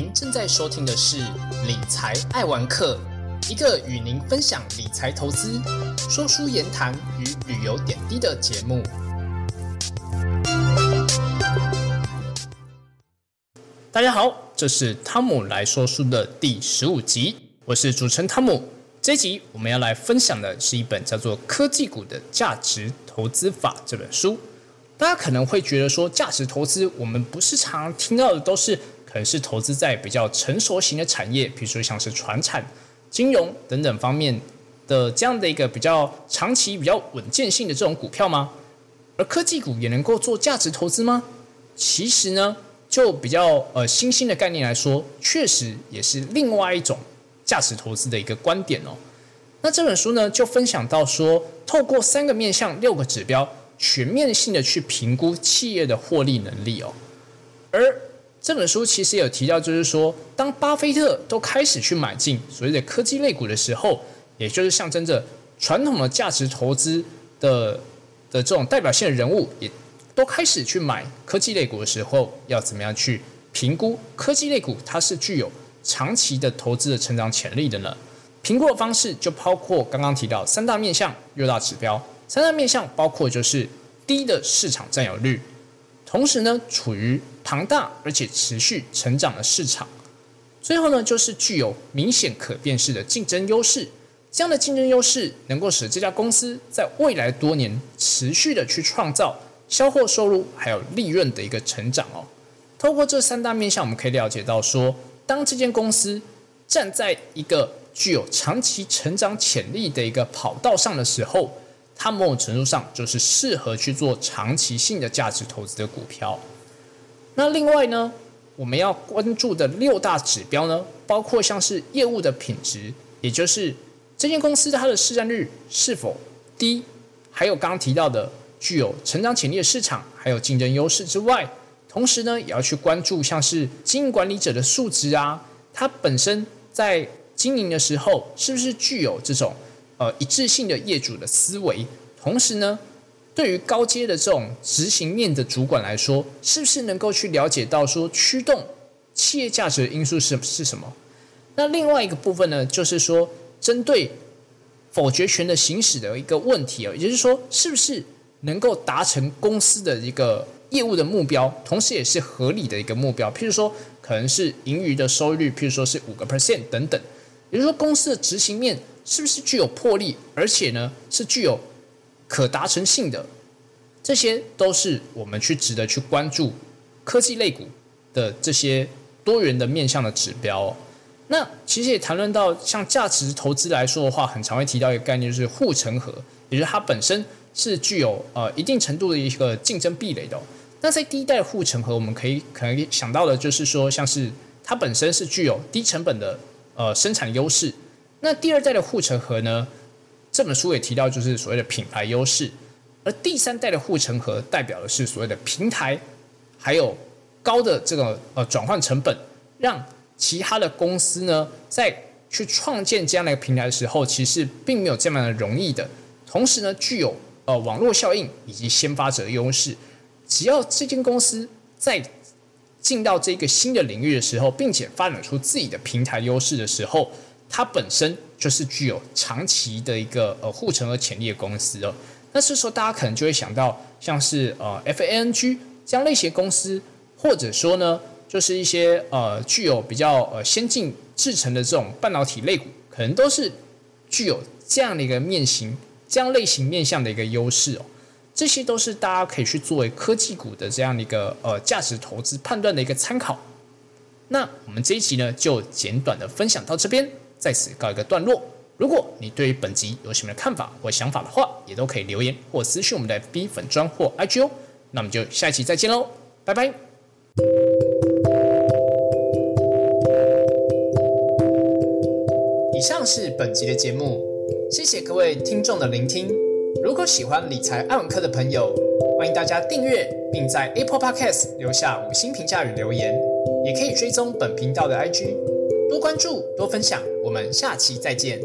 您正在收听的是《理财爱玩客》，一个与您分享理财投资、说书言谈与旅游点滴的节目。大家好，这是汤姆来说书的第十五集，我是主持人汤姆。这集我们要来分享的是一本叫做《科技股的价值投资法》这本书。大家可能会觉得说，价值投资我们不是常听到的都是可能是投资在比较成熟型的产业，比如说像是船产、金融等等方面的这样的一个比较长期、比较稳健性的这种股票吗？而科技股也能够做价值投资吗？其实呢，就比较呃新兴的概念来说，确实也是另外一种价值投资的一个观点哦。那这本书呢，就分享到说，透过三个面向、六个指标。全面性的去评估企业的获利能力哦，而这本书其实有提到，就是说，当巴菲特都开始去买进所谓的科技类股的时候，也就是象征着传统的价值投资的的这种代表性的人物，也都开始去买科技类股的时候，要怎么样去评估科技类股它是具有长期的投资的成长潜力的呢？评估的方式就包括刚刚提到三大面向、六大指标。三大面向包括就是低的市场占有率，同时呢处于庞大而且持续成长的市场，最后呢就是具有明显可辨识的竞争优势。这样的竞争优势能够使这家公司在未来多年持续的去创造销货收入还有利润的一个成长哦。透过这三大面向，我们可以了解到说，当这间公司站在一个具有长期成长潜力的一个跑道上的时候。它某种程度上就是适合去做长期性的价值投资的股票。那另外呢，我们要关注的六大指标呢，包括像是业务的品质，也就是这间公司它的市占率是否低，还有刚刚提到的具有成长潜力的市场，还有竞争优势之外，同时呢，也要去关注像是经营管理者的素质啊，它本身在经营的时候是不是具有这种。呃，一致性的业主的思维，同时呢，对于高阶的这种执行面的主管来说，是不是能够去了解到说驱动企业价值的因素是是什么？那另外一个部分呢，就是说针对否决权的行使的一个问题啊，也就是说，是不是能够达成公司的一个业务的目标，同时也是合理的一个目标，譬如说可能是盈余的收益率，譬如说是五个 percent 等等，也就是说公司的执行面。是不是具有魄力，而且呢是具有可达成性的？这些都是我们去值得去关注科技类股的这些多元的面向的指标。那其实也谈论到像价值投资来说的话，很常会提到一个概念，就是护城河，也就是它本身是具有呃一定程度的一个竞争壁垒的。那在第一代护城河，我们可以可能想到的就是说，像是它本身是具有低成本的呃生产优势。那第二代的护城河呢？这本书也提到，就是所谓的品牌优势。而第三代的护城河代表的是所谓的平台，还有高的这个呃转换成本，让其他的公司呢在去创建这样的一个平台的时候，其实并没有这么的容易的。同时呢，具有呃网络效应以及先发者优势。只要这间公司在进到这个新的领域的时候，并且发展出自己的平台优势的时候，它本身就是具有长期的一个呃护城河潜力的公司哦。那这时候大家可能就会想到，像是呃 F A N G 这样类型公司，或者说呢，就是一些呃具有比较呃先进制成的这种半导体类股，可能都是具有这样的一个面型、这样类型面向的一个优势哦。这些都是大家可以去作为科技股的这样的一个呃价值投资判断的一个参考。那我们这一集呢，就简短的分享到这边。在此告一个段落。如果你对于本集有什么看法或想法的话，也都可以留言或私信我们的 B 粉专或 IG 哦。那我们就下一期再见喽，拜拜。以上是本集的节目，谢谢各位听众的聆听。如果喜欢理财爱文科的朋友，欢迎大家订阅，并在 Apple Podcast 留下五星评价与留言，也可以追踪本频道的 IG。多关注，多分享，我们下期再见。